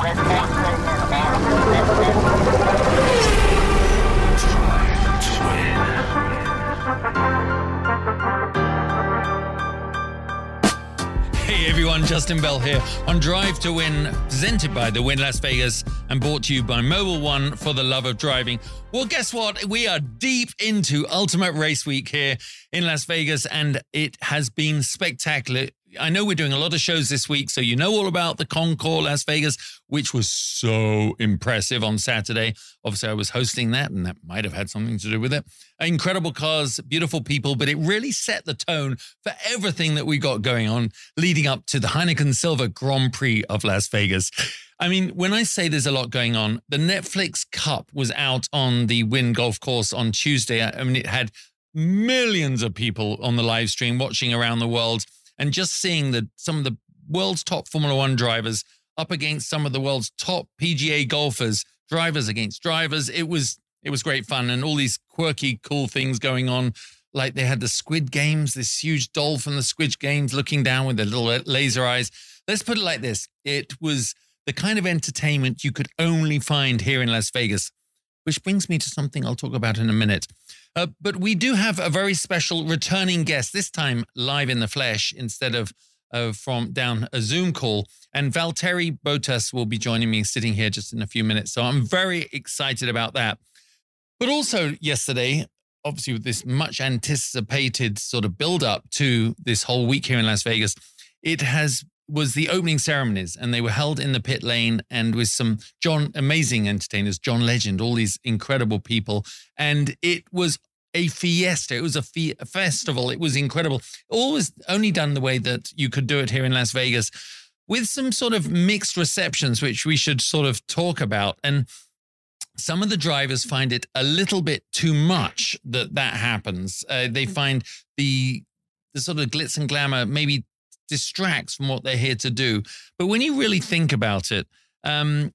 Hey everyone, Justin Bell here on Drive to Wynn, presented by the Wynn Las Vegas and brought to you by Mobil One for the love of driving. Well, guess what? We are deep into Ultimate Race Week here in Las Vegas, and it has been spectacular. I know we're doing a lot of shows this week, so you know all about the Concours Las Vegas, which was so impressive on Saturday. Obviously, I was hosting that, and that might have had something to do with it. Incredible cars, beautiful people, but it really set the tone for everything that we got going on leading up to the Heineken Silver Grand Prix of Las Vegas. I mean, when I say there's a lot going on, the Netflix Cup was out on the Wynn Golf Course on Tuesday. I mean, it had millions of people on the live stream watching around the world and just seeing that some of the world's top Formula One drivers up against some of the world's top PGA golfers, drivers against drivers. It was it was great fun and all these quirky, cool things going on. Like they had the Squid Games, this huge doll from the Squid Games looking down with their little laser eyes. Let's put it like this: it was the kind of entertainment you could only find here in Las Vegas. Which brings me to something I'll talk about in a minute. Uh, but we do have a very special returning guest, this time live in the flesh instead of uh, from down a Zoom call. And Valtteri Bottas will be joining me sitting here just in a few minutes. So I'm very excited about that. But also, yesterday, obviously, with this much anticipated sort of build up to this whole week here in Las Vegas, it has was the opening ceremonies and they were held in the pit lane and with some John amazing entertainers, John Legend, all these incredible people. And it was a fiesta. It was a, fe- a festival. It was incredible. All was only done the way that you could do it here in Las Vegas with some sort of mixed receptions, which we should sort of talk about. And some of the drivers find it a little bit too much that that happens. Uh, they find the the sort of glitz and glamour maybe distracts from what they're here to do. But when you really think about it, um,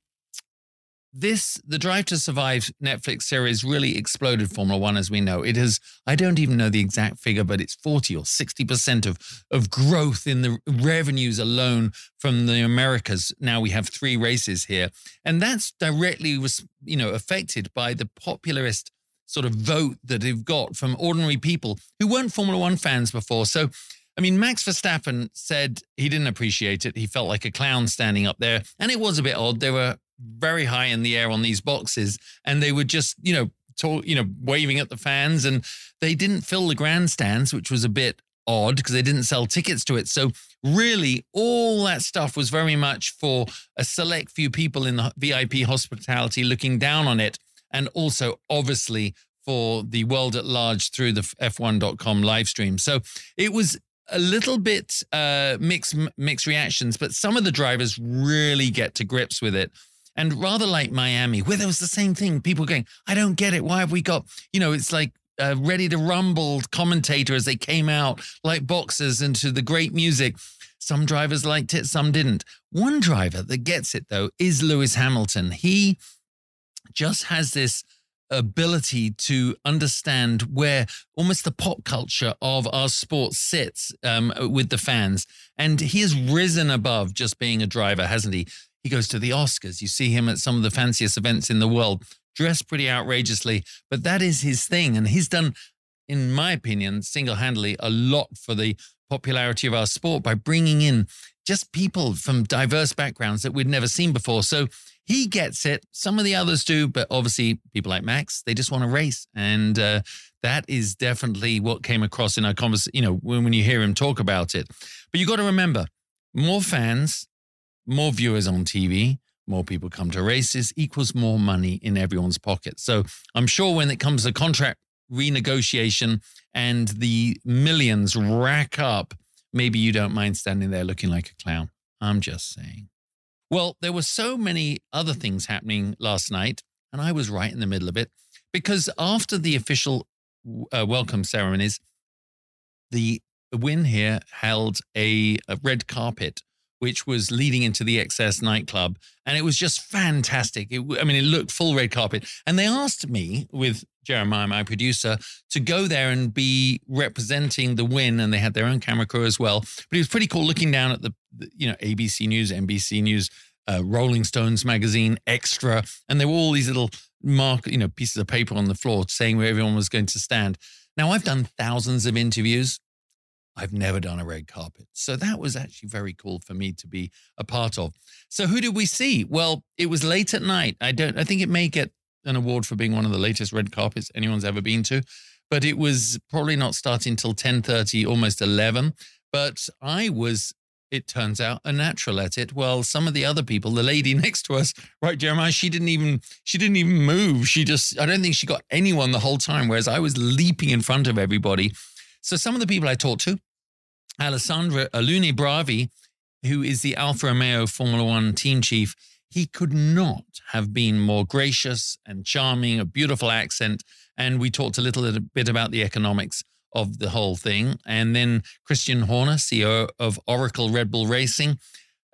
this the drive to survive netflix series really exploded formula one as we know it has i don't even know the exact figure but it's 40 or 60 percent of of growth in the revenues alone from the americas now we have three races here and that's directly was you know affected by the popularist sort of vote that they've got from ordinary people who weren't formula one fans before so I mean, Max Verstappen said he didn't appreciate it. He felt like a clown standing up there. And it was a bit odd. There were very high in the air on these boxes, and they were just, you know, talk, you know, waving at the fans, and they didn't fill the grandstands, which was a bit odd because they didn't sell tickets to it. So really, all that stuff was very much for a select few people in the VIP hospitality looking down on it, and also obviously for the world at large through the F1.com live stream. So it was a little bit uh, mixed mixed reactions, but some of the drivers really get to grips with it. And rather like Miami, where there was the same thing, people going, I don't get it. Why have we got, you know, it's like uh, ready to rumble commentator as they came out like boxers into the great music. Some drivers liked it, some didn't. One driver that gets it, though, is Lewis Hamilton. He just has this ability to understand where almost the pop culture of our sport sits um, with the fans. And he has risen above just being a driver, hasn't he? He goes to the Oscars. You see him at some of the fanciest events in the world, dressed pretty outrageously, but that is his thing. And he's done, in my opinion, single handedly a lot for the popularity of our sport by bringing in just people from diverse backgrounds that we'd never seen before. So he gets it. Some of the others do, but obviously, people like Max, they just want to race. And uh, that is definitely what came across in our conversation, you know, when, when you hear him talk about it. But you got to remember more fans more viewers on TV, more people come to races equals more money in everyone's pocket. So I'm sure when it comes to contract renegotiation and the millions rack up, maybe you don't mind standing there looking like a clown. I'm just saying. Well, there were so many other things happening last night, and I was right in the middle of it because after the official uh, welcome ceremonies, the Wynn here held a, a red carpet which was leading into the XS nightclub. And it was just fantastic. It, I mean, it looked full red carpet. And they asked me, with Jeremiah, my producer, to go there and be representing the Wynn And they had their own camera crew as well. But it was pretty cool looking down at the, the you know, ABC News, NBC News, uh, Rolling Stones magazine, Extra, and there were all these little mark, you know, pieces of paper on the floor saying where everyone was going to stand. Now, I've done thousands of interviews. I've never done a red carpet. So that was actually very cool for me to be a part of. So who did we see? Well, it was late at night. I don't I think it may get an award for being one of the latest red carpets anyone's ever been to, but it was probably not starting till 10:30, almost 11. But I was it turns out a natural at it well some of the other people the lady next to us right jeremiah she didn't even she didn't even move she just i don't think she got anyone the whole time whereas i was leaping in front of everybody so some of the people i talked to alessandro alunni bravi who is the alfa romeo formula one team chief he could not have been more gracious and charming a beautiful accent and we talked a little bit about the economics of the whole thing. And then Christian Horner, CEO of Oracle Red Bull Racing.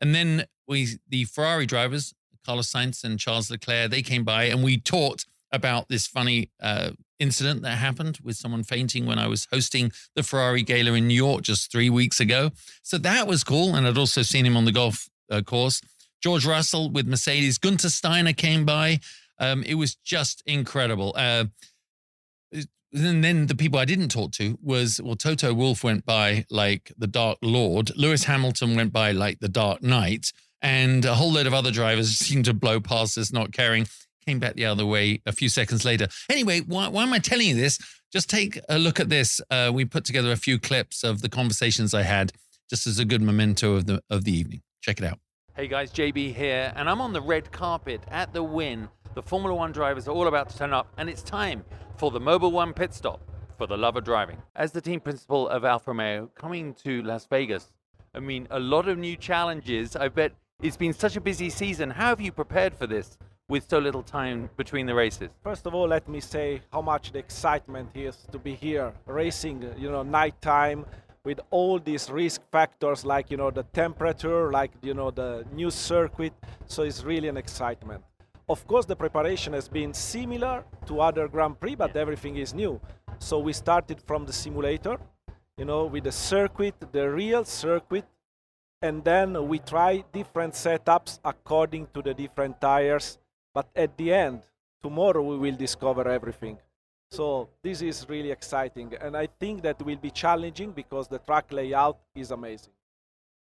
And then we, the Ferrari drivers, Carlos Sainz and Charles Leclerc, they came by and we talked about this funny uh, incident that happened with someone fainting when I was hosting the Ferrari Gala in New York just three weeks ago. So that was cool. And I'd also seen him on the golf uh, course. George Russell with Mercedes. Guenther Steiner came by. Um, it was just incredible. Uh, and then the people I didn't talk to was well, Toto Wolff went by like the Dark Lord, Lewis Hamilton went by like the Dark Knight, and a whole load of other drivers seemed to blow past us, not caring. Came back the other way a few seconds later. Anyway, why, why am I telling you this? Just take a look at this. Uh, we put together a few clips of the conversations I had, just as a good memento of the of the evening. Check it out. Hey guys, JB here, and I'm on the red carpet at the Wynn. The Formula One drivers are all about to turn up, and it's time for the Mobil One pit stop for the love of driving. As the team principal of Alfa Romeo coming to Las Vegas, I mean, a lot of new challenges. I bet it's been such a busy season. How have you prepared for this with so little time between the races? First of all, let me say how much the excitement is to be here racing, you know, nighttime with all these risk factors like, you know, the temperature, like, you know, the new circuit. So it's really an excitement. Of course, the preparation has been similar to other Grand Prix, but everything is new. So we started from the simulator, you know, with the circuit, the real circuit, and then we try different setups according to the different tires. But at the end, tomorrow we will discover everything. So this is really exciting, and I think that will be challenging because the track layout is amazing.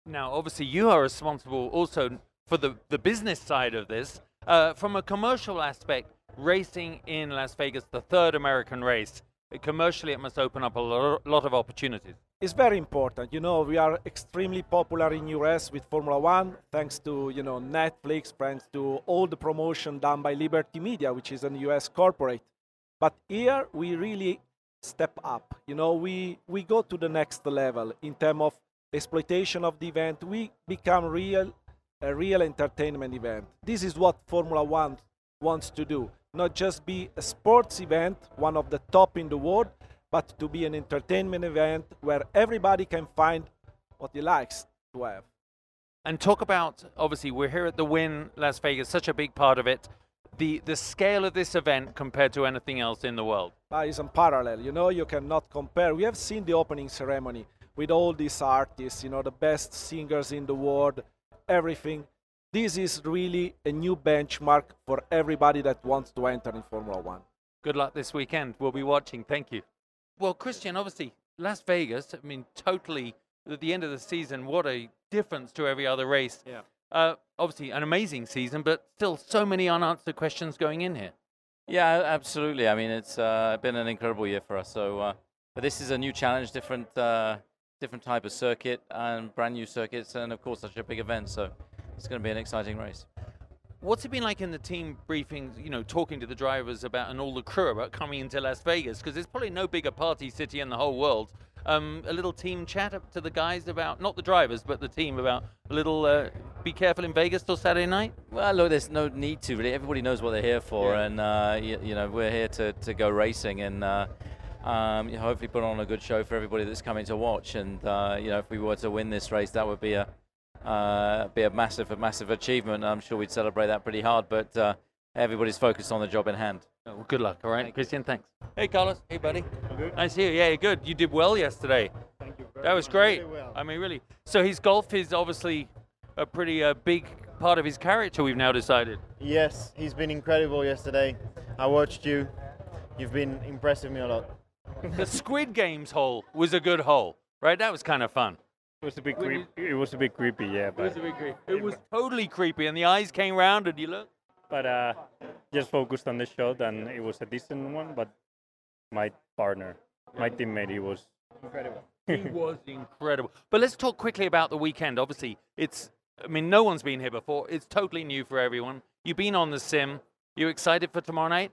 Now, obviously, you are responsible also for the, the business side of this. Uh, from a commercial aspect, racing in Las Vegas, the third American race, commercially it must open up a lot of opportunities. It's very important. You know, we are extremely popular in US with Formula One, thanks to you know Netflix, thanks to all the promotion done by Liberty Media, which is a US corporate. But here we really step up. You know, we we go to the next level in terms of exploitation of the event. We become real a real entertainment event. This is what Formula One wants to do. Not just be a sports event, one of the top in the world, but to be an entertainment event where everybody can find what he likes to have. And talk about, obviously, we're here at the Wynn Las Vegas, such a big part of it. The, the scale of this event compared to anything else in the world? Uh, is unparalleled. You know, you cannot compare. We have seen the opening ceremony with all these artists, you know, the best singers in the world, everything. This is really a new benchmark for everybody that wants to enter in Formula One. Good luck this weekend. We'll be watching. Thank you. Well, Christian, obviously, Las Vegas, I mean, totally at the end of the season, what a difference to every other race. Yeah. Uh, obviously, an amazing season, but still so many unanswered questions going in here. Yeah, absolutely. I mean, it's uh, been an incredible year for us. So, uh, but this is a new challenge, different uh, different type of circuit and brand new circuits, and of course such a big event. So it's going to be an exciting race. What's it been like in the team briefings, you know, talking to the drivers about and all the crew about coming into Las Vegas? Because there's probably no bigger party city in the whole world. Um, a little team chat up to the guys about, not the drivers, but the team about a little uh, be careful in Vegas till Saturday night? Well, look, there's no need to really. Everybody knows what they're here for, yeah. and uh, you, you, know, we're here to, to go racing. And uh, um, hopefully put on a good show for everybody that's coming to watch. And uh, you know, if we were to win this race, that would be a uh, be a massive, a massive achievement. I'm sure we'd celebrate that pretty hard. But uh, everybody's focused on the job in hand. Oh, well, good luck. All right, Thank Christian. Thanks. Hey, Carlos. Hey, buddy. Good. Nice to see you. Yeah, good. You did well yesterday. Thank you. that was great. Really well. I mean, really. So his golf is obviously a pretty uh, big part of his character. We've now decided. Yes, he's been incredible yesterday. I watched you. You've been impressing me a lot. the Squid Games hole was a good hole, right? That was kind of fun. It was a bit creepy. It was a bit creepy, yeah. But it was a bit creepy. It was totally creepy, and the eyes came round, and you look. But uh, just focused on the shot, and it was a decent one. But my partner, my teammate, he was incredible. he was incredible. But let's talk quickly about the weekend. Obviously, it's. I mean, no one's been here before. It's totally new for everyone. You've been on the sim. You excited for tomorrow night?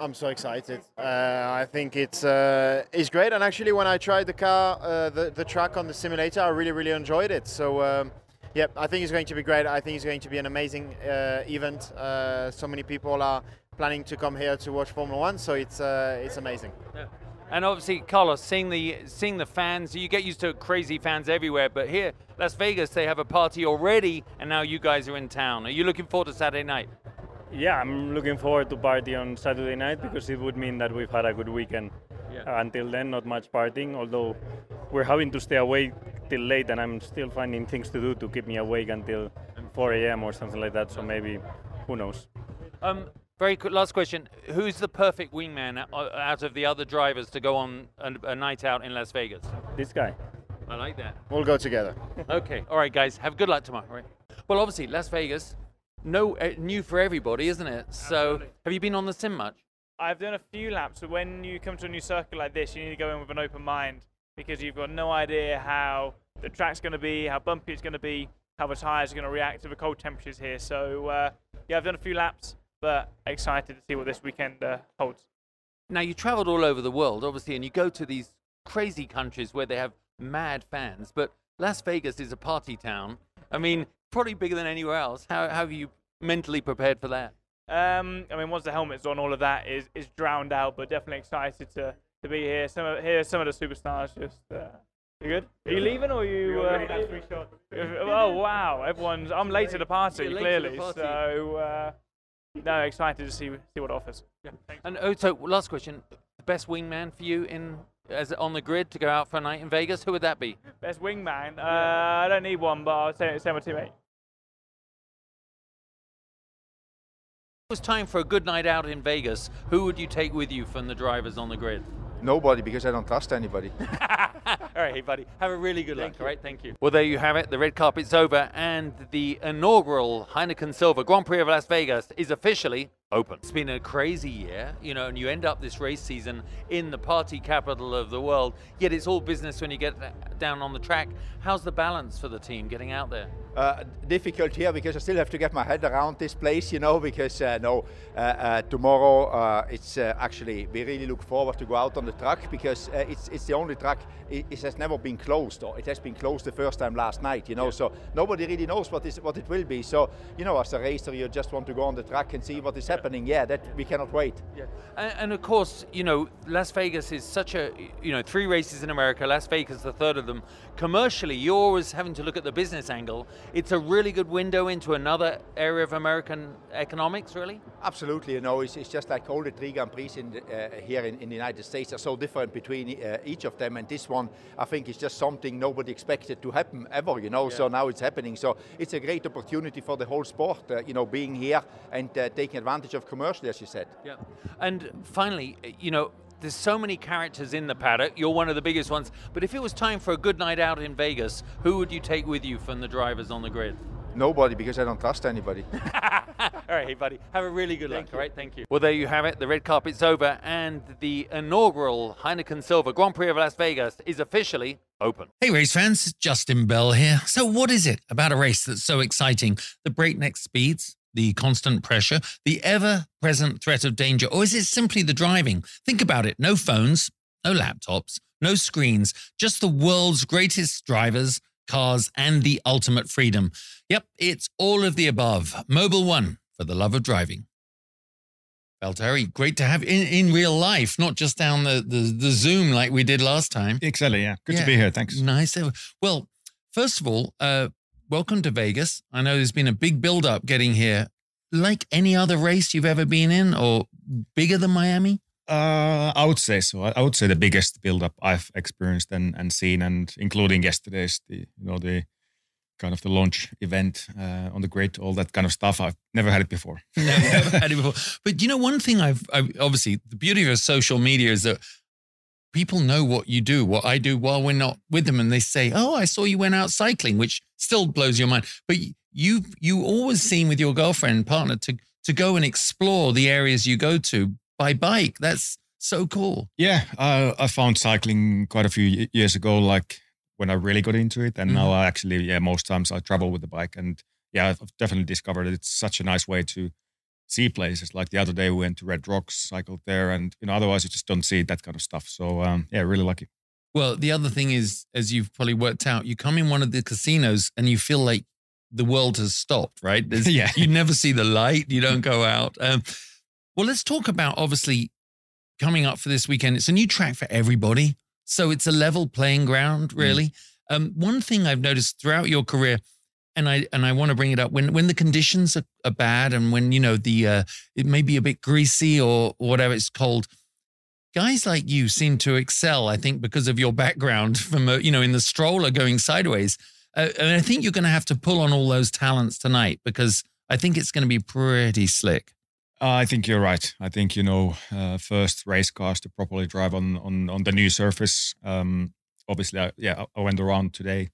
I'm so excited. Uh, I think it's uh, it's great. And actually, when I tried the car, uh, the the track on the simulator, I really really enjoyed it. So. Um, yeah, I think it's going to be great. I think it's going to be an amazing uh, event. Uh, so many people are planning to come here to watch Formula One, so it's uh, it's amazing. And obviously, Carlos, seeing the seeing the fans, you get used to crazy fans everywhere, but here, Las Vegas, they have a party already, and now you guys are in town. Are you looking forward to Saturday night? Yeah, I'm looking forward to party on Saturday night because it would mean that we've had a good weekend. Yeah. Uh, until then, not much partying, although we're having to stay awake till late, and I'm still finding things to do to keep me awake until 4 a.m. or something like that. So maybe, who knows? Um, very quick, last question: Who's the perfect wingman out of the other drivers to go on a, a night out in Las Vegas? This guy. I like that. We'll go together. okay. All right, guys. Have good luck tomorrow. Right. Well, obviously, Las Vegas, no uh, new for everybody, isn't it? So, have you been on the sim much? I've done a few laps, but when you come to a new circuit like this, you need to go in with an open mind because you've got no idea how the track's going to be, how bumpy it's going to be, how the tyres are going to react to the cold temperatures here. So, uh, yeah, I've done a few laps, but excited to see what this weekend uh, holds. Now, you traveled all over the world, obviously, and you go to these crazy countries where they have mad fans, but Las Vegas is a party town. I mean, probably bigger than anywhere else. How, how have you mentally prepared for that? Um, I mean, once the helmet's on, all of that is, is drowned out, but definitely excited to, to be here. Some of, here, some of the superstars just. Uh, you good? Are you leaving or are you? Uh, oh wow! Everyone's. I'm late to the party You're clearly, the party. so uh, no, excited to see see what offers. Yeah. And oh, so last question: the best wingman for you in as on the grid to go out for a night in Vegas? Who would that be? Best wingman. Uh, I don't need one, but I'll say, say my teammate. It was time for a good night out in Vegas. Who would you take with you from the drivers on the grid? Nobody, because I don't trust anybody. all right, hey buddy, have a really good luck. All right, thank you. Well, there you have it. The red carpet's over, and the inaugural Heineken Silver Grand Prix of Las Vegas is officially open. It's been a crazy year, you know, and you end up this race season in the party capital of the world. Yet it's all business when you get down on the track. How's the balance for the team getting out there? Uh, difficult here because I still have to get my head around this place, you know, because uh, no, uh, uh tomorrow uh, it's uh, actually, we really look forward to go out on the track because it's, it's the only track, it, it, has never been closed, or it has been closed the first time last night, you know, yeah. so nobody really knows what, is, what it will be. So, you know, as a racer, you just want to go on the track and see what is happening. Yeah, that we cannot wait. Yeah. And, and of course, you know, Las Vegas is such a, you know, three races in America, Las Vegas, the third of them. Commercially, you're always having to look at the business angle. It's a really good window into another area of American economics, really? Absolutely, you know, it's, it's just like all the three Grand Prix in the, uh, here in, in, the United States are so different between uh, each of them, and this one, I think, is just something nobody expected to happen ever, you know, yeah. so now it's happening. So it's a great opportunity for the whole sport, uh, you know, being here and uh, taking advantage of commercially, as you said. Yeah. And finally, you know, there's so many characters in the paddock. You're one of the biggest ones. But if it was time for a good night out in Vegas, who would you take with you from the drivers on the grid? Nobody, because I don't trust anybody. all right, hey, buddy. Have a really good thank luck. You. All right, thank you. Well, there you have it. The red carpet's over, and the inaugural Heineken Silver Grand Prix of Las Vegas is officially open. Hey, race fans. Justin Bell here. So, what is it about a race that's so exciting? The breakneck speeds, the constant pressure, the ever present threat of danger, or is it simply the driving? Think about it no phones, no laptops, no screens, just the world's greatest drivers, cars, and the ultimate freedom. Yep, it's all of the above. Mobil One for the love of driving. Valtteri, great to have in, in real life, not just down the, the, the Zoom like we did last time. Exactly, yeah. Good yeah. to be here. Thanks. Nice. Well, first of all, uh, welcome to Vegas. I know there's been a big build up getting here. Like any other race you've ever been in, or bigger than Miami? Uh, I would say so. I would say the biggest build up I've experienced and, and seen, and including yesterday's the you know the kind of the launch event uh, on the grid, all that kind of stuff. I've never had it before. never had it before. But you know, one thing I've, I've obviously the beauty of social media is that people know what you do, what I do while we're not with them, and they say, "Oh, I saw you went out cycling," which still blows your mind. But you you always seem with your girlfriend partner to to go and explore the areas you go to by bike. That's so cool. Yeah, uh, I found cycling quite a few years ago, like when I really got into it, and mm-hmm. now I actually yeah most times I travel with the bike, and yeah, I've definitely discovered it's such a nice way to see places. Like the other day, we went to Red Rocks, cycled there, and you know, otherwise you just don't see that kind of stuff. So um, yeah, really lucky. Well, the other thing is, as you've probably worked out, you come in one of the casinos and you feel like the world has stopped, right? yeah, you never see the light. You don't go out. Um, well, let's talk about obviously coming up for this weekend. It's a new track for everybody, so it's a level playing ground, mm. really. Mm. Um, one thing I've noticed throughout your career and I and I want to bring it up when when the conditions are, are bad and when you know the uh, it may be a bit greasy or, whatever it's called. Guys like you seem to excel, I think, because of your background from a, you know in the stroller going sideways. Uh, and I think you're going to have to pull on all those talents tonight because I think it's going to be pretty slick. Uh, I think you're right. I think you know, uh, first race cars to properly drive on on on the new surface. Um, obviously, I, yeah, I went around today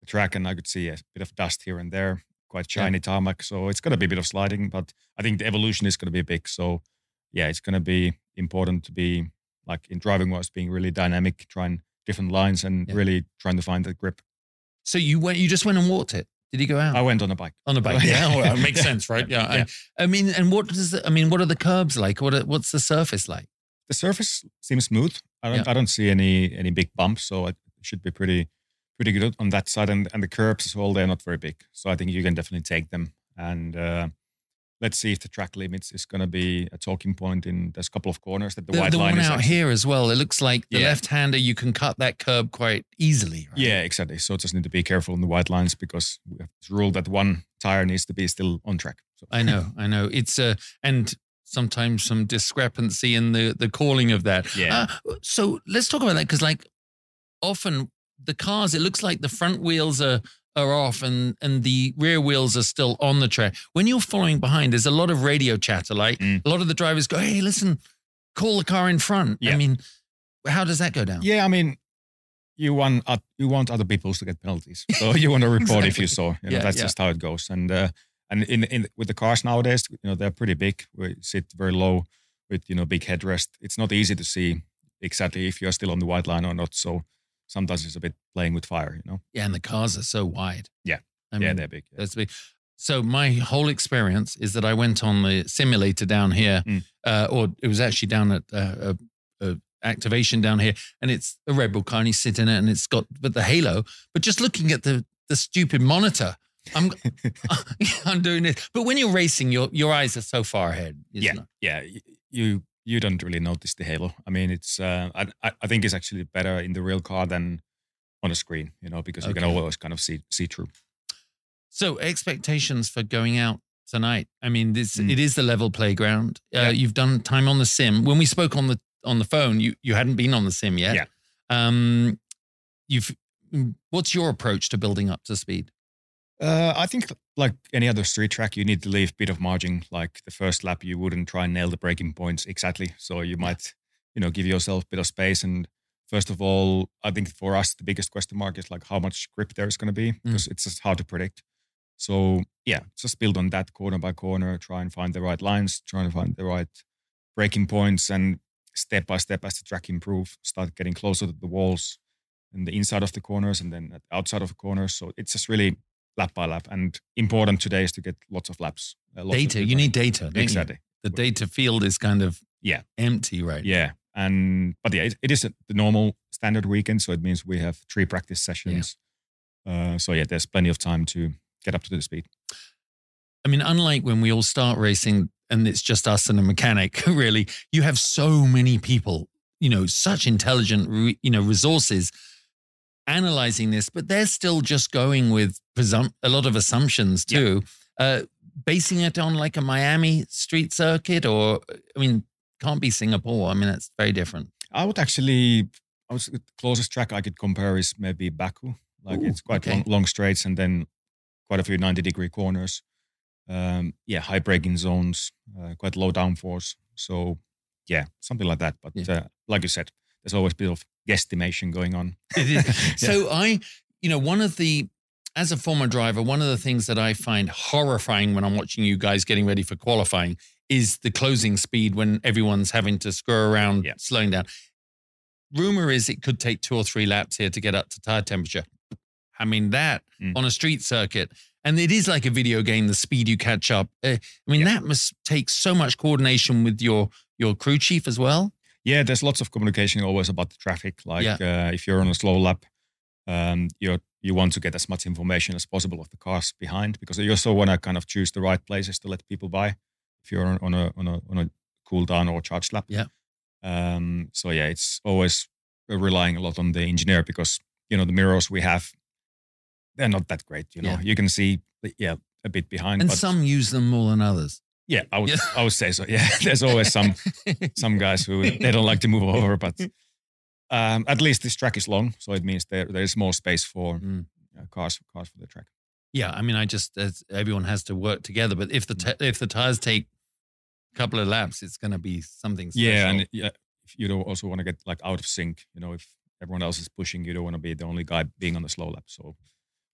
the track and I could see a bit of dust here and there, quite shiny yeah. tarmac. So it's going to be a bit of sliding, but I think the evolution is going to be big. So yeah, it's going to be important to be like in driving was being really dynamic, trying different lines and yeah. really trying to find the grip. So you went, you just went and walked it. Did you go out? I went on a bike. On a bike, yeah. Oh, well, it makes sense, right? Yeah. yeah. I, I, mean, and what does the, I mean? What are the curbs like? What are, what's the surface like? The surface seems smooth. I don't, I don't see any any big bumps, so it should be pretty pretty good on that side. And, and the curbs as well, they're not very big. So I think you can definitely take them. And uh, let's see if the track limits is going to be a talking point in there's a couple of corners that the, the white the line one is out actually, here as well. It looks like the yeah. left-hander you can cut that curb quite easily. Right? Yeah, exactly. So just need to be careful on the white lines because we have this rule that one tire needs to be still on track. So. I know, I know. It's a uh, and sometimes some discrepancy in the the calling of that. Yeah. Uh, so let's talk about that because like often the cars, it looks like the front wheels are are off and and the rear wheels are still on the track. When you're following behind, there's a lot of radio chatter. Like mm. a lot of the drivers go, "Hey, listen, call the car in front." Yeah. I mean, how does that go down? Yeah, I mean, you want uh, you want other people to get penalties, so you want to report exactly. if you saw. You know, yeah, that's yeah. just how it goes. And uh, and in in with the cars nowadays, you know, they're pretty big. We sit very low with you know big headrest. It's not easy to see exactly if you're still on the white line or not. So sometimes it's a bit playing with fire, you know? Yeah, and the cars are so wide. Yeah. I mean, yeah, they're big. Yeah. That's big. So my whole experience is that I went on the simulator down here, mm. uh, or it was actually down at uh, activation down here, and it's a Red Bull car, and you sit in it, and it's got but the halo. But just looking at the the stupid monitor, I'm I'm doing it. But when you're racing, your your eyes are so far ahead. yeah, it? yeah. You you don't really notice the halo. I mean, it's uh, I I think it's actually better in the real car than on a screen, you know, because you can always kind of see see through. So expectations for going out tonight. I mean, this mm. it is the level playground. Uh, yeah. You've done time on the sim. When we spoke on the on the phone, you you hadn't been on the sim yet. Yeah. Um, you've. Mm, what's your approach to building up to speed? Uh, I think like any other street track, you need to leave a bit of margin. Like the first lap, you wouldn't try and nail the braking points exactly. So you might, you know, give yourself a bit of space. And first of all, I think for us, the biggest question mark is like how much grip there is going to be because mm. it's just hard to predict. So yeah, just build on that corner by corner, try and find the right lines, try and find the right braking points and step by step as the track improve, start getting closer to the walls and the inside of the corners and then outside of the corners. So it's just really lap by lap. And important today is to get lots of laps. Uh, lots data. Of you need data. Exactly. The data field is kind of yeah empty right. Yeah. And but yeah, it, it is the normal standard weekend, so it means we have three practice sessions. Yeah. Uh, so yeah, there's plenty of time to get up to the speed. I mean, unlike when we all start racing and it's just us and a mechanic, really, you have so many people, you know, such intelligent, you know, resources analyzing this, but they're still just going with presum- a lot of assumptions too, yeah. uh, basing it on like a Miami street circuit, or I mean, can't be Singapore. I mean, it's very different. I would actually, I was the closest track I could compare is maybe Baku. Like Ooh, it's quite okay. long, long, straights and then quite a few 90 degree corners. Um, yeah, high braking zones, uh, quite low downforce. So yeah, something like that. But Yeah. uh, like you said, there's always a bit of guesstimation going on. So I, you know, one of the as a former driver, one of the things that I find horrifying when I'm watching you guys getting ready for qualifying is the closing speed when everyone's having to screw around, Yeah. slowing down. Rumor is it could take two or three laps here to get up to tire temperature. I mean that Mm. on a street circuit, and it is like a video game. The speed you catch up. Uh, I mean that must take so much coordination with your your crew chief as well. Yeah, there's lots of communication always about the traffic. Like uh, if you're on a slow lap, um, you you want to get as much information as possible of the cars behind because you also want to kind of choose the right places to let people by. If you're on, on a on a on a cool down or charge lap. Yeah. Um, so yeah, it's always relying a lot on the engineer because you know the mirrors we have, they're not that great. You know, Yeah. you can see yeah a bit behind, And but some use them more than others. Yeah, I would Yeah. I would say so. Yeah, there's always some some guys who they don't like to move over, but um, at least this track is long, so it means there there is more space for Mm. uh, cars cars for the track. Yeah, I mean, I just as everyone has to work together. But if the Mm. t- if the tires take a couple of laps, it's going to be something. Special. Yeah, and yeah, if you don't also want to get like out of sync, you know, if everyone else is pushing, you don't want to be the only guy being on the slow lap. So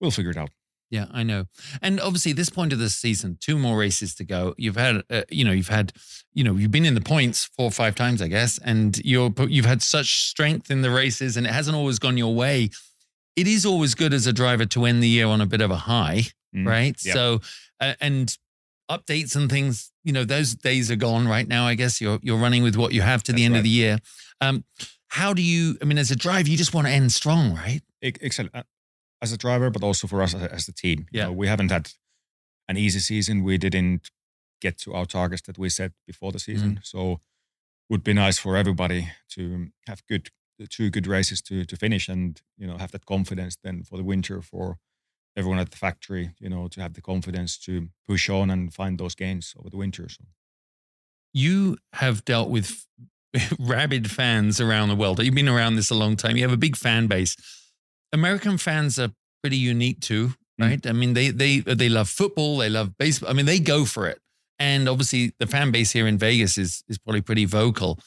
we'll figure it out. Yeah, I know. And obviously, this point of the season, two more races to go. You've had, uh, you know, you've had, you know, you've been in the points four or five times, I guess, and you're you've had such strength in the races, and it hasn't always gone your way. It is always good as a driver to end the year on a bit of a high. Mm. right? So, uh, and updates and things, you know, those days are gone right now. I guess you're you're running with what you have to the That's end of the year. Um, how do you? I mean, as a driver, you just want to end strong, right? Excellent. As a driver, but also for us as, the team. You know, we haven't had an easy season. We didn't get to our targets that we set before the season. Mm-hmm. So would be nice for everybody to have good two good races to to finish and you know have that confidence then for the winter for everyone at the factory you know to have the confidence to push on and find those gains over the winter so You have dealt with rabid fans around the world. You've been around this a long time. You have a big fan base. American fans are pretty unique too, Mm. right? I mean, they they they love football, they love baseball. I mean, they go for it. And obviously, the fan base here in Vegas is is probably pretty vocal.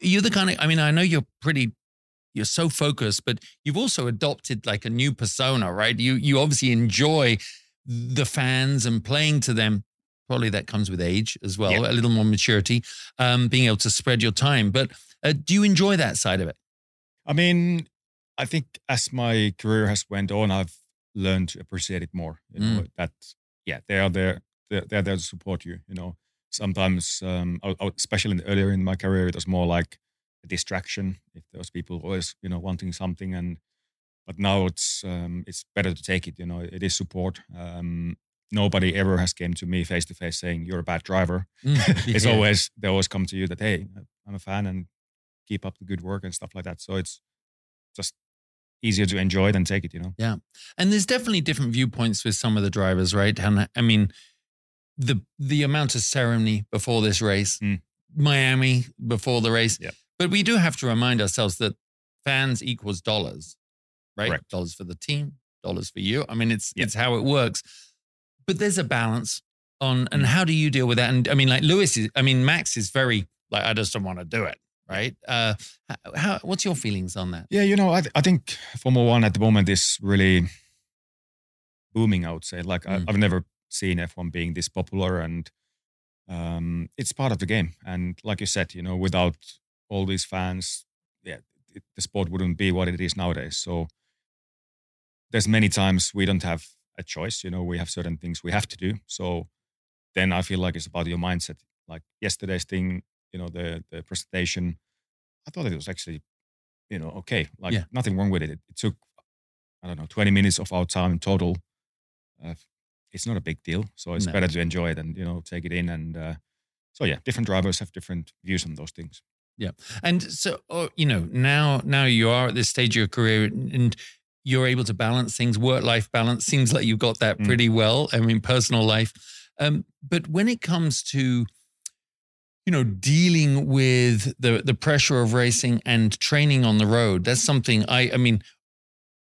You're the kind of. I mean, I know you're pretty. You're so focused, but you've also adopted like a new persona, right? You you obviously enjoy the fans and playing to them. Probably that comes with age as well, Yeah. a little more maturity, um, being able to spread your time. But uh, do you enjoy that side of it? i mean i think as my career has went on i've learned to appreciate it more you know Mm. that yeah they are there they're, they're there to support you you know. Sometimes um I, I, especially in, earlier in my career it was more like a distraction if there was people always you know wanting something and but now it's um it's better to take it you know it is support. Um nobody ever has came to me face to face saying you're a bad driver. It's Yeah. always they always come to you that hey i'm a fan and keep up the good work and stuff like that. So it's just easier to enjoy than take it you know Yeah. And there's definitely different viewpoints with some of the drivers, right? And I mean, the the amount of ceremony before this race, Mm. Miami before the race. Yep. But we do have to remind ourselves that fans equals dollars, right? Correct. Dollars for the team, dollars for you. I mean, it's Yep. it's how it works. But there's a balance on, and Mm. how do you deal with that? And I mean, like Lewis is, I mean, Max is very like, I just don't want to do it, right? Uh, how, what's your feelings on that? yeah you know i, th- I think formula one at the moment is really booming i would say like Mm. I, i've never seen f1 being this popular and um it's part of the game and like you said you know without all these fans yeah it, the sport wouldn't be what it is nowadays so there's many times we don't have a choice you know we have certain things we have to do so then i feel like it's about your mindset like yesterday's thing you know the the presentation i thought it was actually you know okay like Yeah. nothing wrong with it. it it took i don't know 20 minutes of our time total uh, it's not a big deal so it's No. better to enjoy it and you know take it in and uh, so yeah different drivers have different views on those things Yeah, And so, oh, you know, now now you are at this stage of your career, and you're able to balance things. Work life balance seems like you've got that Mm. pretty well. I mean, personal life. Um, but when it comes to, you know, dealing with the the pressure of racing and training on the road, that's something I. I mean,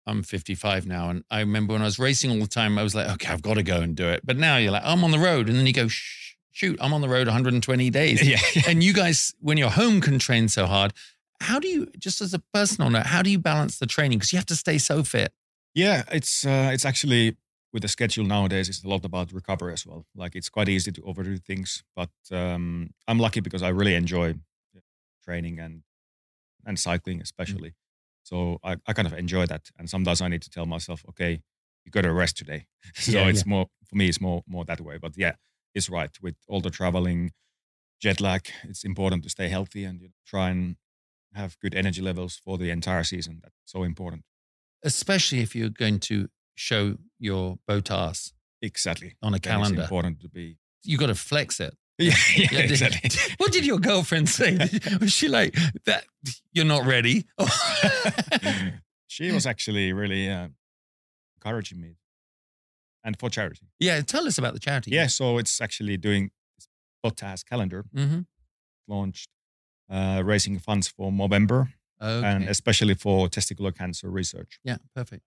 I'm 55 now, and I remember when I was racing all the time, I was like, okay, I've got to go and do it. But now you're like, I'm on the road, and then you go, shoot, I'm on the road 120 days. yeah. and you guys, when you're home, can train so hard. How do you, just as a personal note, how do you balance the training? Because you have to stay so fit. Yeah, it's uh, it's actually with the schedule nowadays, it's a lot about recovery as well. Like it's quite easy to overdo things, but um, I'm lucky because I really enjoy training and and cycling especially. So I, I kind of enjoy that. And sometimes I need to tell myself, okay, you got to rest today. so Yeah, it's more for me, it's more more that way. But yeah, it's right with all the traveling, jet lag. It's important to stay healthy and you know, try and have good energy levels for the entire season. That's so important. especially if you're going to show your Bottas Exactly. on a Then It's calendar. important to be. You got to flex it. Yeah, yeah, Yeah, did- exactly. What did your girlfriend say? Was she like that? You're not ready. she was actually really uh, encouraging me, and for charity. yeah, tell us about the charity. Yeah, so it's actually doing this podcast calendar Mm-hmm. launched, uh, raising funds for Movember Okay. and especially for testicular cancer research. yeah, perfect.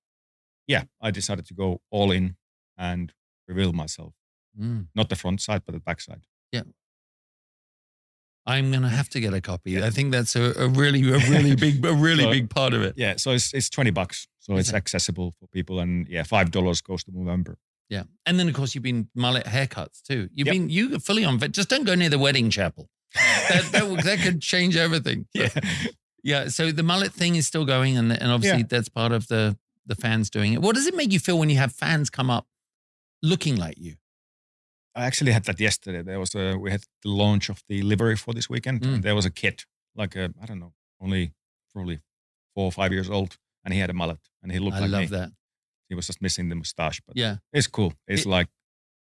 Yeah, I decided to go all in and reveal myself, Mm. not the front side, but the back side. Yeah. I'm gonna have to get a copy. I think that's a, a really, a really big, a really So- big part of it. Yeah, so it's it's twenty bucks, so it's it? accessible for people, and yeah, five dollars goes to Movember. Yeah, and then of course you've been mullet haircuts too. You've Yep. been you fully on. Just don't go near the wedding chapel. That that, that could change everything. yeah, Yeah, so the mullet thing is still going, and and obviously Yeah. that's part of the the fans doing it. What does it make you feel when you have fans come up looking like you? I actually had that yesterday. There was a we had the launch of the livery for this weekend. Mm. There was a kid, like a I don't know, only probably four or five years old, and he had a mullet, and he looked I like love me. that. He was just missing the mustache, but Yeah, it's cool. It's It- like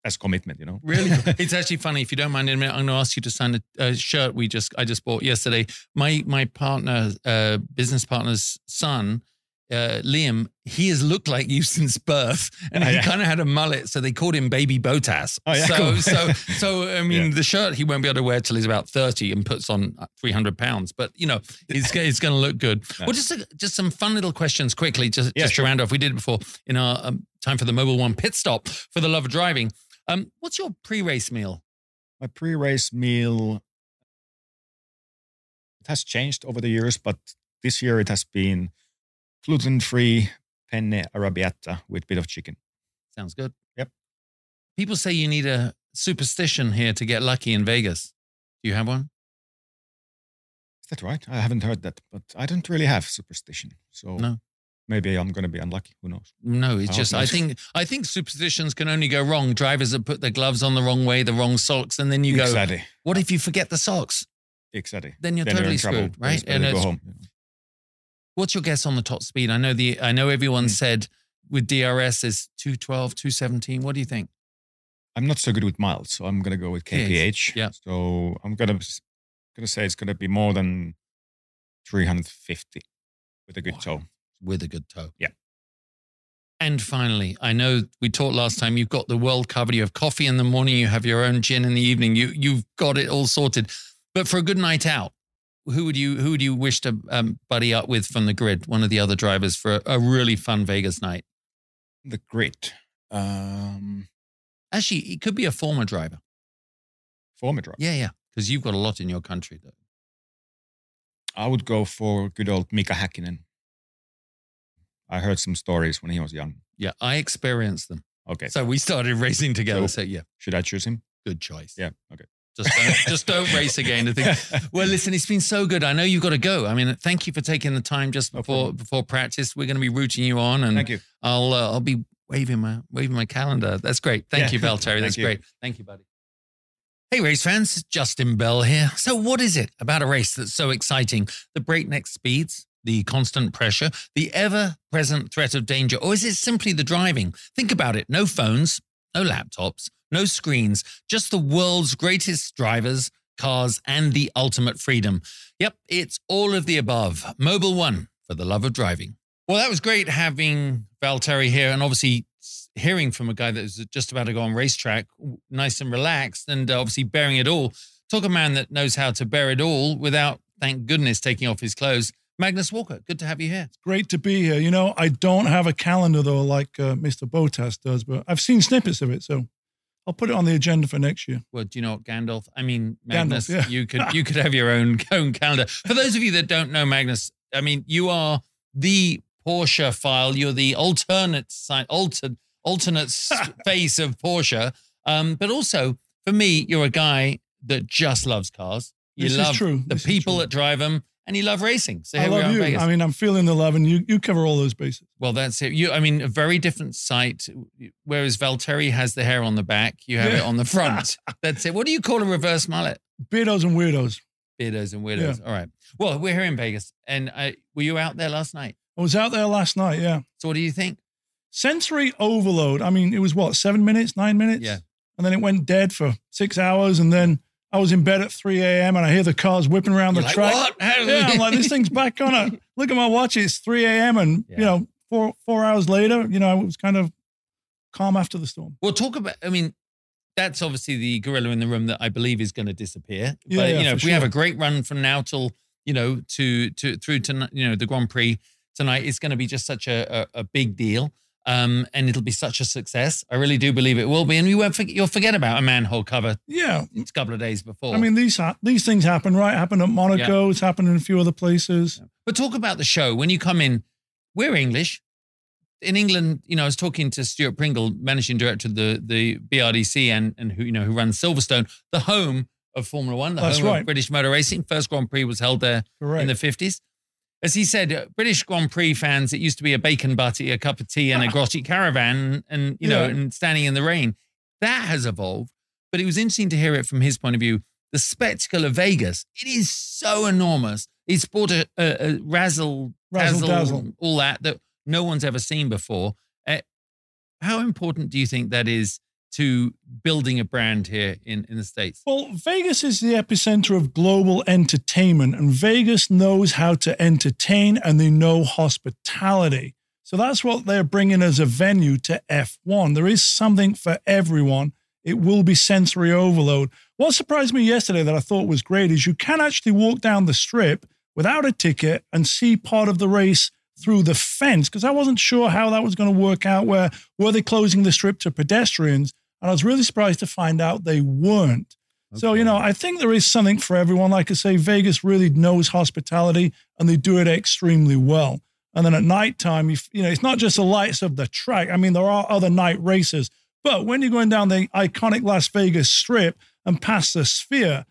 that's commitment, you know. really. it's actually funny. If you don't mind, in a minute, I'm going to ask you to sign a, a shirt we just I just bought yesterday. My my partner, uh, business partner's son. Uh, Liam, he has looked like you since birth, and Oh, he yeah. kind of had a mullet, so they called him Baby Bottas. Oh, yeah, so, cool. so, so I mean, Yeah. the shirt he won't be able to wear till he's about thirty and puts on three hundred pounds. But you know, it's it's going to look good. Yeah. Well, just a, just some fun little questions quickly, just Yeah, just to round off. We did it before in our um, time for the Mobil One pit stop for the love of driving. Um, what's your pre-race meal? My pre-race meal it has changed over the years, but this year it has been gluten-free penne arrabbiata with bit of chicken. Sounds good. Yep. People say you need a superstition here to get lucky in Vegas. Do you have one? Is that right? I haven't heard that, but I don't really have superstition. So No. maybe I'm going to be unlucky. Who knows? No, it's I just I think I think superstitions can only go wrong. Drivers that put their gloves on the wrong way, the wrong socks, and then you go, exactly. "What if you forget the socks?" Exactly. Then you're Then totally in trouble. screwed, Then right? And go home. What's your guess on the top speed? I know the I know everyone Hmm. said with DRS is 212, 217. What do you think? I'm not so good with miles, so I'm going to go with KPH. Yeah. So I'm going to going to say it's going to be more than 350 with a good Wow. toe. With a good toe. Yeah. And finally, I know we talked last time. You've got the world covered. You have coffee in the morning. You have your own gin in the evening. You you've got it all sorted. But for a good night out, who would you who would you wish to um, buddy up with from the grid? One of the other drivers for a, a really fun Vegas night. The grid. Um, Actually, it could be a former driver. former driver. Yeah, yeah. Because you've got a lot in your country. Though. I would go for good old Mika Häkkinen. I heard some stories when he was young. Yeah, I experienced them. Okay. So we started racing together. So- So yeah, Should I choose him? good choice. Yeah. Okay. Just don't, just don't race again. I think. Well, listen, it's been so good. I know you've got to go. I mean, thank you for taking the time just No before problem. before practice. We're going to be rooting you on, and Thank you. I'll uh, I'll be waving my waving my calendar. That's great. Thank Yeah. you, Valtteri. That's you. great. Thank you, buddy. Hey, race fans, Justin Bell here. So, what is it about a race that's so exciting? The breakneck speeds, the constant pressure, the ever present threat of danger, or is it simply the driving? Think about it no phones, no laptops, no screens, just the world's greatest drivers, cars, and the ultimate freedom. Yep, it's all of the above. Mobil One for the love of driving. Well, that was great having Valtteri here and obviously hearing from a guy that is just about to go on racetrack, nice and relaxed, and uh, obviously bearing it all. Talk a man that knows how to bear it all without, thank goodness, taking off his clothes. Magnus Walker, good to have you here. Great to be here. You know, I don't have a calendar though, like uh, Mr. Bottas does, but I've seen snippets of it, so I'll put it on the agenda for next year. Well, do you know what Gandalf? I mean, Magnus, Gandalf, yeah. you could you could have your own own calendar. For those of you that don't know Magnus, I mean, you are the Porsche file. You're the alternate side, alternate alternate face of Porsche. Um, but also for me, you're a guy that just loves cars. You This is love true. the This people that drive them, and you love racing. So I here we are love in you. Vegas. I mean, I'm feeling the love, and you you cover all those bases. Well, that's it. You, I mean, a very different site. Whereas Valtteri has the hair on the back, you have it on the front. that's it. What do you call a reverse mullet? Beardos and weirdos. Beardos and weirdos. All right. Well, we're here in Vegas, and I, were you out there last night? I was out there last night. Yeah, So, what do you think? sensory overload. I mean, it was what seven minutes, nine minutes. Yeah. and then it went dead for six hours, and then I was in bed at 3 a.m. and I hear the cars whipping around You're the like, track. what? Yeah, I'm like, this thing's back on it. Look at my watch; it's 3 a.m. and Yeah. you know, four four hours later, you know, it was kind of calm after the storm. Well, talk about. I mean, that's obviously the gorilla in the room that I believe is going to disappear. Yeah, but yeah, you know, for if we have a great run from now till you know to to through to you know the Grand Prix tonight, it's going to be just such a, a, a big deal. Um, and it'll be such a success. I really do believe it will be. And you won't forget, you'll forget about a manhole cover Yeah, It's a couple of days before. I mean these ha- these things happen, right? Happened at Monaco. It's happened in a few other places. But talk about the show. When you come in, we're English. In England, you know, I was talking to Stuart Pringle, managing director of the the BRDC and and who you know who runs Silverstone, the home of Formula One, the That's home of right. British motor racing. First Grand Prix was held there Correct. in the fifties. As he said, British Grand Prix fans, it used to be a bacon butty, a cup of tea, and a grotty caravan, and you know, Yeah. and standing in the rain. That has evolved. But it was interesting to hear it from his point of view. The spectacle of Vegas, it is so enormous. It's brought a, a, a razzle, Razzle dazzle, dazzle. all that that no one's ever seen before. Uh, how important do you think that is to building a brand here in, in the States? Well, Vegas is the epicenter of global entertainment, and Vegas knows how to entertain and they know hospitality. So that's what they're bringing as a venue to F1. There is something for everyone. It will be sensory overload. What surprised me yesterday that I thought was great is you can actually walk down the strip without a ticket and see part of the race through the fence because I wasn't sure how that was going to work out. Where were they closing the strip to pedestrians? And I was really surprised to find out they weren't. So, you know, I think there is something for everyone. Like I say, Vegas really knows hospitality and they do it extremely well. And then at nighttime, you, you know, it's not just the lights of the track. I mean, there are other night races, but when you're going down the iconic Las Vegas strip and past the sphere,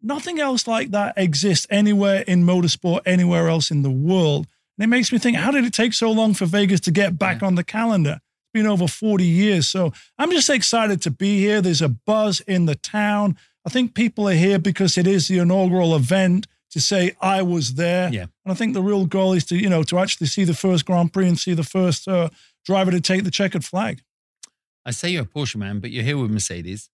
nothing else like that exists anywhere in motorsport, anywhere else in the world. And it makes me think, how did it take so long for Vegas to get back on the calendar? Been over 40 years. So I'm just excited to be here. There's a buzz in the town. I think people are here because it is the inaugural event to say I was there. Yeah. And I think the real goal is to, you know, to actually see the first Grand Prix and see the first uh, driver to take the checkered flag. I say you're a Porsche man, but you're here with Mercedes.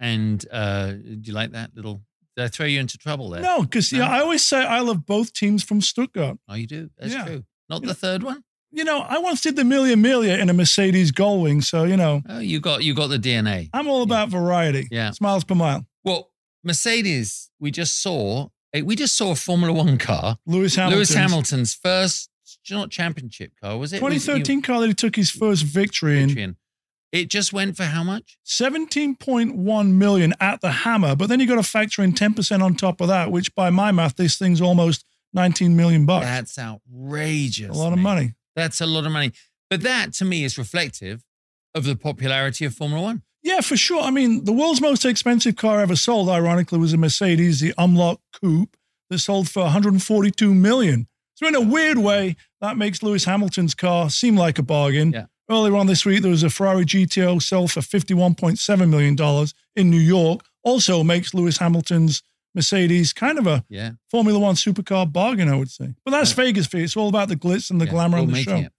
And uh, do you like that little? Did I throw you into trouble there? No, because yeah, I always say I love both teams from Stuttgart. Oh, you do. That's Yeah. true. Not the third one. You know, I once did the Miglia in a Mercedes Gullwing, so you know, Oh, you got you got the DNA. I'm all about variety. Yeah. Smiles per mile. Well, Mercedes, we just saw. eh, We just saw a Formula One car. Lewis Hamilton. Lewis Hamilton's first, not championship car, was it? Was it- 2013 car that he took his first victory in. Victory in. It just went for how much? 17.1 million at the hammer, but then you got to factor in 10% on top of that, which by my math, this thing's almost 19 million bucks. That's outrageous. a lot of money. That's a lot of money. But that to me is reflective of the popularity of Formula One. Yeah, for sure. I mean, the world's most expensive car ever sold, ironically, was a Mercedes, the Uhlenhaut Coupe, that sold for 142 million. So in a weird way, that makes Lewis Hamilton's car seem like a bargain. Yeah. Earlier on this week, there was a Ferrari GTO sold for $51.7 million in New York. Also makes Lewis Hamilton's Mercedes kind of a Yeah. Formula One supercar bargain, I would say. But that's Vegas for you. It's all about the glitz and the Yeah, glamour of the show. it.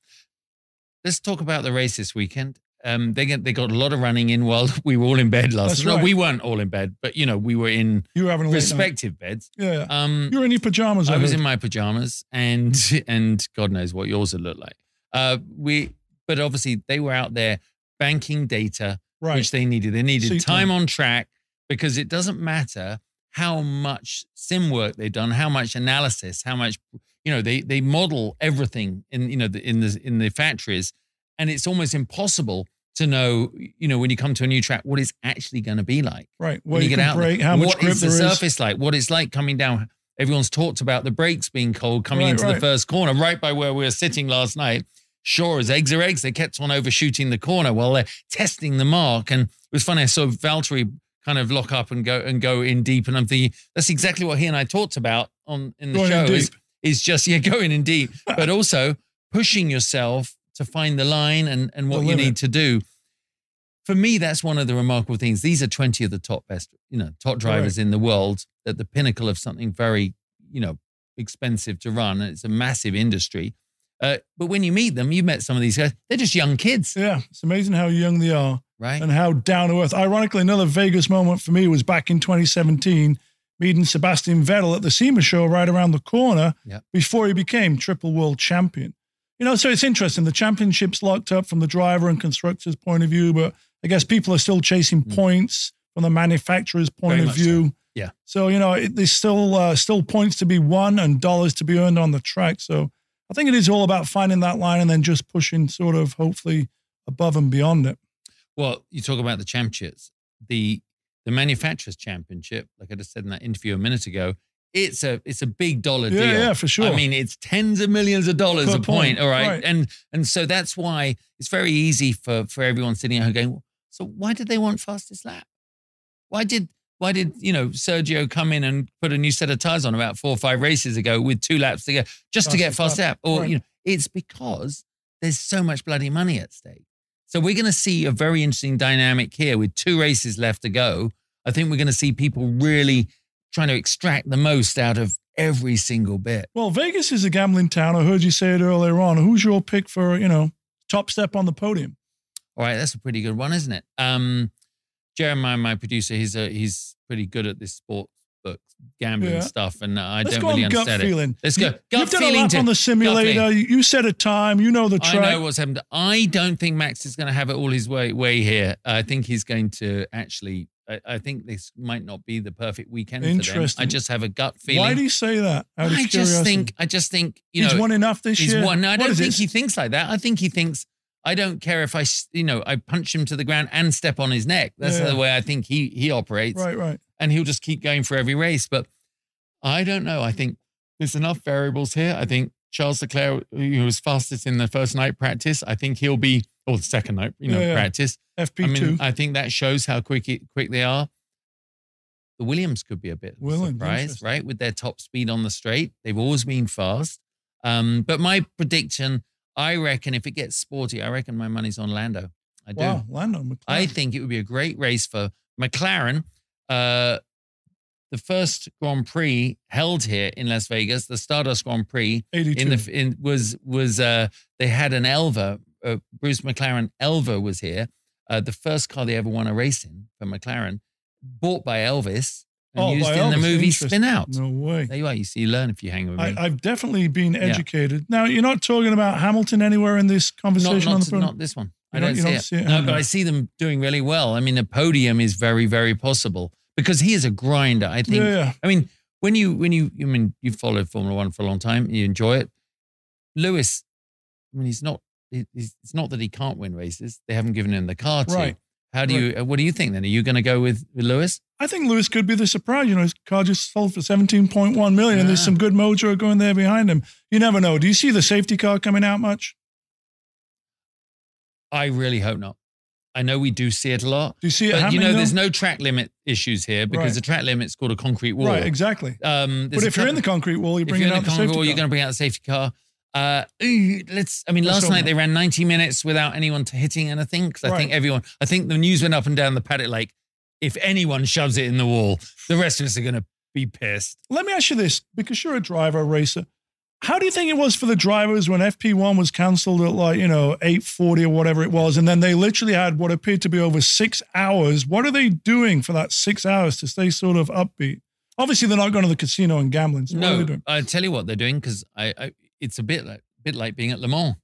Let's talk about the race this weekend. Um, they get they got a lot of running in while we were all in bed last. That's No, right. we weren't all in bed, but you know we were in You were having night. respective beds. Yeah. Um, you were in your pajamas. I was heard. in my pajamas, and and God knows what yours would look like. Uh, we, but obviously they were out there banking data, Right. which they needed. They needed Seat time. on track because it doesn't matter how much sim work they've done, how much analysis, how much you know they they model everything in you know the, in the in the factories, and it's almost impossible to know you know when you come to a new track what it's actually going to be like. Right. When you you, get out, there. how much What grip is the is. surface like? What it's like coming down. Everyone's talked about the brakes being cold coming Right, into the first corner, right by where we were sitting last night. Sure as eggs are eggs, they kept on overshooting the corner while they're testing the mark. And it was funny. I saw Valtteri kind of lock up and go and go in deep. And I'm thinking that's exactly what he and I talked about on in the Going in show. Is, deep. is just yeah, going in deep, but also pushing yourself to find the line and and what The you limit. need to do. For me, that's one of the remarkable things. These are 20 of the top best, you know, top drivers in the world at the pinnacle of something very, you know, expensive to run. And it's a massive industry. Uh, but when you meet them, you met some of these guys, they're just young kids, Yeah, it's amazing how young they are right? and how down to earth. Ironically, another Vegas moment for me was back in 2017, meeting Sebastian Vettel at the SEMA show right around the corner Yeah. before he became triple world champion. You know, so it's interesting. The championship's locked up from the driver and constructor's point of view, but I guess people are still chasing points from the manufacturer's point Mm. Very of much so. view. Yeah. So you know, it, there's still uh, still points to be won and dollars to be earned on the track. So I think it is all about finding that line and then just pushing sort of hopefully above and beyond it. Well, you talk about the championships, the the manufacturers championship, like I just said in that interview a minute ago, it's a it's a big dollar Yeah, deal. yeah, for sure. I mean, it's tens of millions of dollars Per a point, point, all right? right. And and so that's why it's very easy for for everyone sitting at home going, so why did they want fastest lap? Why did why did you know Sergio come in and put a new set of tires on about four or five races ago with two laps to go just to get Fastest fast lap, lap? Or right. you know, it's because there's so much bloody money at stake. So we're going to see a very interesting dynamic here with two races left to go. I think we're going to see people really trying to extract the most out of every single bit. Well, Vegas is a gambling town. I heard you say it earlier on. Who's your pick for you know top step on the podium? All right, that's a pretty good one, isn't it? Um, Jeremiah, my producer, he's a, he's pretty good at this sports book gambling Yeah. stuff, and I Let's don't really on gut understand it. feeling. Let's go. You- Gut You've done a lap to- on the simulator. You set a time. You know the track. I know what's happened. I don't think Max is going to have it all his way way here. I think he's going to actually. I, I think this might not be the perfect weekend for them. I just have a gut feeling. Why do you say that? I just think. I just think. You know he's know, won enough this he's year. won. No, I What don't think this? he thinks like that. I think he thinks. I don't care if I, you know, I punch him to the ground and step on his neck. That's Yeah. the way I think he he operates Right, right. and he'll just keep going for every race. But I don't know. I think there's enough variables here. I think Charles Leclerc, who was fastest in the first night practice, I think he'll be, or the second night, you know, Yeah, practice. FP2. I mean, I think that shows how quick it, quick they are. The Williams could be a bit Williams, surprise, right? With their top speed on the straight, they've always been fast. Um, but my prediction, I reckon, if it gets sporty, I reckon my money's on Lando. I do. wow, Lando McLaren. I think it would be a great race for McLaren. Uh, the first Grand Prix held here in Las Vegas, the Stardust Grand Prix, 82. in the in was was uh, they had an Elva. Uh, Bruce McLaren Elva was here. Uh, the first car they ever won a race in for McLaren, bought by Elvis and Oh, used in the movie. Spin Out. no way. There you are. You see, you learn if you hang with me. I, I've definitely been educated. Now, you're not talking about Hamilton anywhere in this not, conversation on not, the phone? not this one. I don't- don't, see, it. see it No, but I see them doing really well. I mean, a podium is very, very possible because he is a grinder. I think. yeah, yeah. I mean, when you when you I mean you've followed Formula One for a long time, you enjoy it. Lewis, I mean, he's not. He's, it's not that he can't win races. They haven't given him the car to. Right. How do you? uh, What do you think then? Are you going to go with, with Lewis? I think Lewis could be the surprise. You know, his car just sold for 17.1 million, and there's some good mojo going there behind him. You never know. Do you see the safety car coming out much? I really hope not. I know we do see it a lot, Do you see it but you know, though? there's no track limit issues here because Right. the track limit's called a concrete wall. Right, exactly. Um, But if you're in the concrete wall, you're if bringing you're in the concrete wall, car. you're going to bring out the safety car. Uh, ooh, let's. I mean, last night they ran 90 minutes without anyone hitting anything because I Right. think everyone. I think the news went up and down the paddock like, if anyone shoves it in the wall, the rest of us are going to be pissed. Let me ask you this, because you're a driver, a racer. How do you think it was for the drivers when FP1 was cancelled at like, you know, 840 or whatever it was, and then they literally had what appeared to be over six hours? What are they doing for that six hours to stay sort of upbeat? Obviously, they're not going to the casino and gambling. So what are they No, doing? I tell you what they're doing because I, I, it's a bit like, bit like being at Le Mans.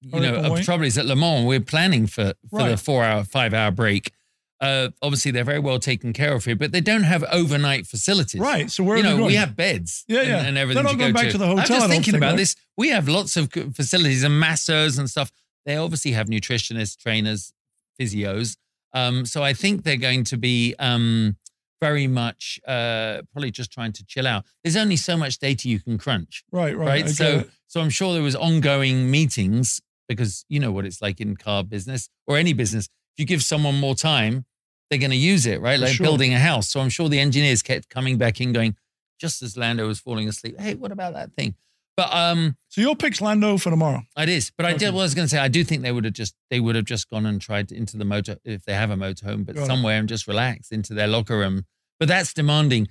You Hurry know, the trouble is at Le Mans we're planning for for the four hour, five hour break. Uh, obviously, they're very well taken care of here, but they don't have overnight facilities. Right. So where you are know, we have beds Yeah, and, yeah. and They're everything not going go back to the hotel, I'm just thinking think, about right? this. We have lots of facilities and masseurs and stuff. They obviously have nutritionists, trainers, physios. Um, so I think they're going to be um, very much uh, probably just trying to chill out. There's only so much data you can crunch, right, right. right? So, it. so I'm sure there was ongoing meetings because you know what it's like in car business or any business. If you give someone more time, they're going to use it, right? Like sure. building a house. So I'm sure the engineers kept coming back in, going, just as Lando was falling asleep. Hey, what about that thing? But um, so your pick's Lando for tomorrow. it is. But I did. Okay. What I was going to say, I do think they would have just they would have just gone and tried into the motor if they have a motorhome, but Got it. somewhere and just relax into their locker room. But that's demanding.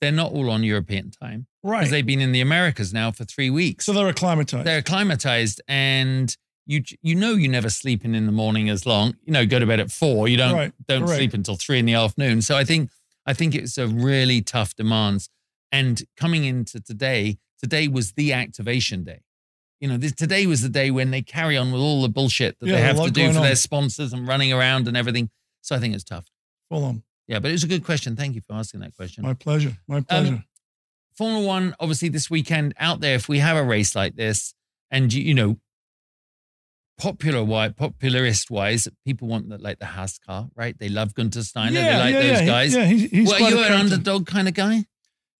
They're not all on European time Right. because they've been in the Americas now for three weeks. so they're acclimatized. they're acclimatized, and you you know you never sleeping in in the morning as long. You know, go to bed at four. You don't Right, don't correct. sleep until three in the afternoon. So I think I think it's a really tough demands. And coming into today, today was the activation day. You know, this, today was the day when they carry on with all the bullshit that Yeah, they have to do for on. their sponsors and running around and everything. So I think it's tough. Full on. Yeah, but it was a good question. Thank you for asking that question. My pleasure. My um, pleasure. Formula One, obviously, this weekend out there, if we have a race like this, and you, you know, popular wise, popularist wise, people want the, like the Haas car, right? They love Guenther Steiner. they like those yeah, he- guys. Yeah, he's, he's well, are you a an underdog kind of guy?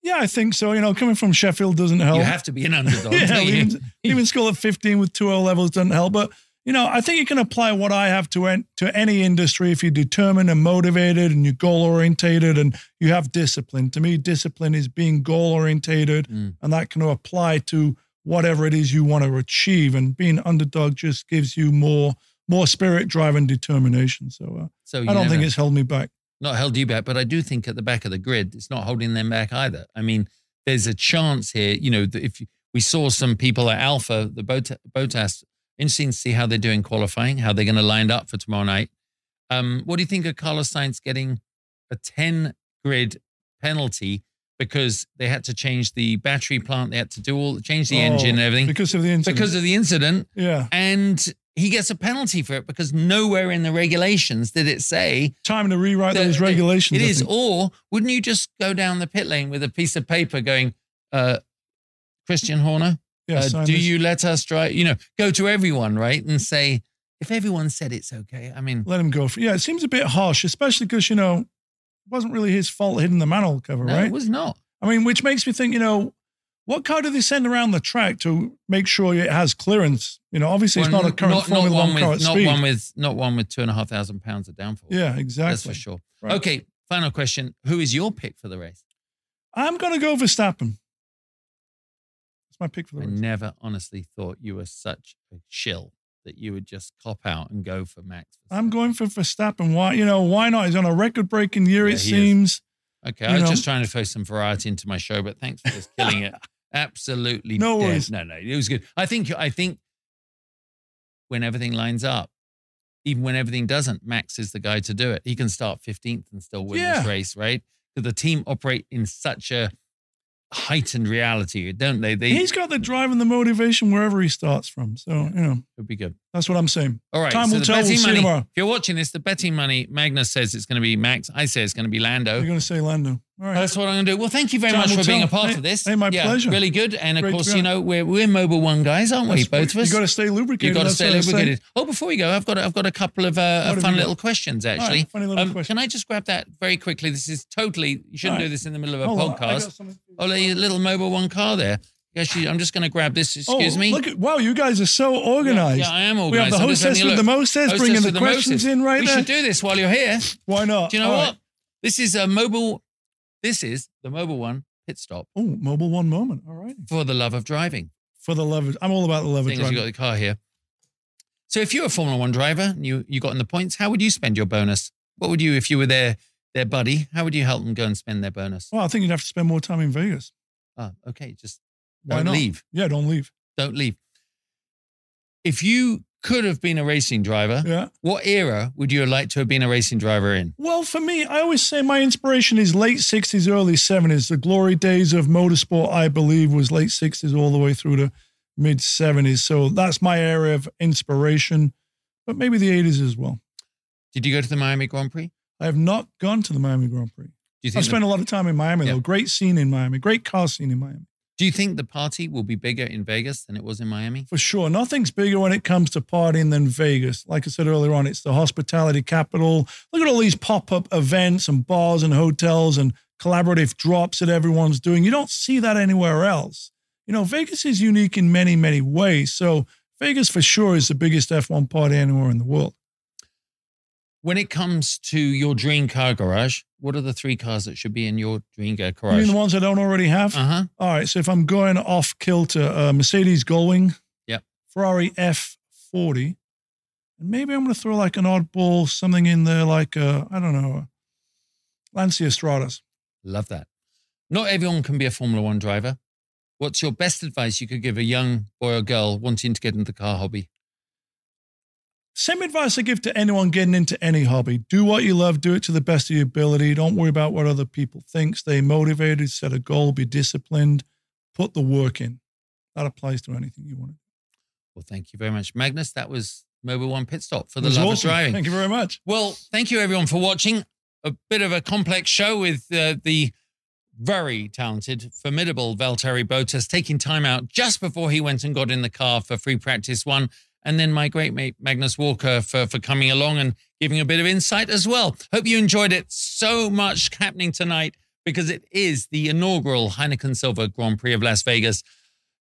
Yeah, I think so. You know, coming from Sheffield doesn't help. You have to be an underdog. yeah, even, even school at 15 with 2 O levels doesn't help. But, you know, I think you can apply what I have to en- to any industry if you're determined and motivated and you're goal orientated and you have discipline. To me, discipline is being goal orientated Mm. and that can apply to whatever it is you want to achieve. And being underdog just gives you more more spirit, drive, and determination. So uh, So I don't think it's held me back. Not held you back, but I do think at the back of the grid, it's not holding them back either. I mean, there's a chance here, you know, that if we saw some people at Alfa, the Bot- Bottas, interesting to see how they're doing qualifying, how they're going to line up for tomorrow night. Um, what do you think of Carlos Sainz getting a 10 grid penalty because they had to change the battery plant, they had to do all, change the Oh, engine and everything Because of the incident. because of the incident, yeah. and he gets a penalty for it because nowhere in the regulations did it say Time to rewrite those regulations. It I Or wouldn't you just go down the pit lane with a piece of paper going, uh, Christian Horner, uh, do this. you let us drive? You know, go to everyone, right? And say, if everyone said it's okay, I mean, let him go. For, yeah, it seems a bit harsh, especially because you know it wasn't really his fault hitting the manhole cover, no, right? it was not. I mean, which makes me think, you know, what car do they send around the track to make sure it has clearance? You know, obviously it's not a current Formula one One car with, not speed. one with, not one with two and a half thousand pounds of downforce. yeah, exactly. That's for sure. Right. Okay, final question. Who is your pick for the race? I'm gonna go Verstappen. That's my pick for the I race. I never honestly thought you were such a chill that you would just cop out and go for Max. I'm going for Verstappen. Why? You know, why not? He's on a record-breaking year. Yeah, it he is. seems. Okay, you I was know. just trying to throw some variety into my show, but thanks for just killing it. Absolutely No dead. worries. No, no, it was good. I think I think when everything lines up, even when everything doesn't, Max is the guy to do it. He can start 15th and still win this race, right? Because the team operate in such a heightened reality, don't they? They He's got the drive and the motivation wherever he starts from. So you know, would be good. that's what I'm saying. All right. Time so will tell. We'll see you money. tomorrow. If you're watching this, the betting money, Magnus says it's going to be Max. I say it's going to be Lando. You're going to say Lando. All right. That's what I'm going to do. Well, thank you very Time much for being a part Hey- of this. hey, my yeah, pleasure. Really good. And of Great to course, you know, we're, we're Mobil One guys, aren't we? Both of us. You got to stay lubricated. You've got to stay what I say. lubricated. Oh, before we go, I've got I've got a couple of uh, fun you got? little questions actually. funny little Um, question. Can I just grab that very quickly? This is totally you shouldn't right. do this in the middle of a Hold on, I got podcast. Oh, a little Mobil One car there. Actually, I'm just going to grab this. Oh, excuse oh, me. Look at wow, you guys are so organized. Yeah, I am organized. We have the I'm hostess with the mostess Hostess bringing the with questions mostess. in right we there. should do this while you're here. Why not? Do you know All what? right. This is a mobile. This is the Mobil One pit stop Oh, Mobil One moment. All right. for the love of driving. For the love of, I'm all about the love of driving. you got the car here. So if you're a Formula One driver and you you got in the points, how would you spend your bonus? What would you if you were their their buddy? How would you help them go and spend their bonus? Well, I think you'd have to spend more time in Vegas. Oh, okay, just Why don't not? leave. Yeah, don't leave. Don't leave. If you could have been a racing driver, Yeah. what era would you have liked to have been a racing driver in? Well, for me, I always say my inspiration is late 60s, early 70s. The glory days of motorsport, I believe, was late 60s all the way through to mid 70s. So that's my area of inspiration, but maybe the 80s as well. Did you go to the Miami Grand Prix? I have not gone to the Miami Grand Prix. Do you think I've the- spent a lot of time in Miami, Yeah. though. Great scene in Miami, great car scene in Miami. Do you think the party will be bigger in Vegas than it was in Miami? For sure. Nothing's bigger when it comes to partying than Vegas. Like I said earlier on, it's the hospitality capital. Look at all these pop up events and bars and hotels and collaborative drops that everyone's doing. You don't see that anywhere else. You know, Vegas is unique in many, many ways. So, Vegas for sure is the biggest F1 party anywhere in the world. When it comes to your dream car garage, what are the three cars that should be in your dream car You garage? mean the ones I don't already have? Uh huh. All right. So, if I'm going off kilter, uh, Mercedes Gullwing, Yep. Ferrari F40, and maybe I'm going to throw like an oddball, something in there like, uh, I don't know, Lancia Stratos. Love that. Not everyone can be a Formula One driver. What's your best advice you could give a young boy or girl wanting to get into the car hobby? Same advice I give to anyone getting into any hobby. Do what you love, do it to the best of your ability. Don't worry about what other people think. Stay motivated, set a goal, be disciplined, put the work in. That applies to anything you want to do. Well, thank you very much, Magnus. That was Mobil One Pit Stop for the love awesome. of driving. Thank you very much. Well, thank you everyone for watching. A bit of a complex show with uh, the very talented, formidable Valtteri Bottas taking time out just before he went and got in the car for free practice one. And then my great mate Magnus Walker for, for coming along and giving a bit of insight as well. Hope you enjoyed it. So much happening tonight because it is the inaugural Heineken Silver Grand Prix of Las Vegas.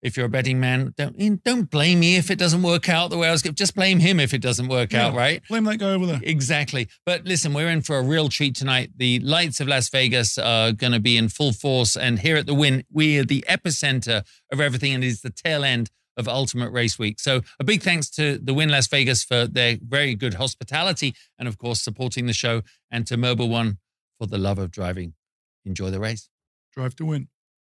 If you're a betting man, don't eh, don't blame me if it doesn't work out the way I was. Just blame him if it doesn't work out, right? Blame that guy over there. Exactly. But listen, we're in for a real treat tonight. The lights of Las Vegas are going to be in full force. And here at the Wynn, we are the epicenter of everything and it is the tail end of Ultimate Race Week. So a big thanks to the Wynn Las Vegas for their very good hospitality and, of course, supporting the show and to Mobil One for the love of driving. Enjoy the race. Drive to Wynn.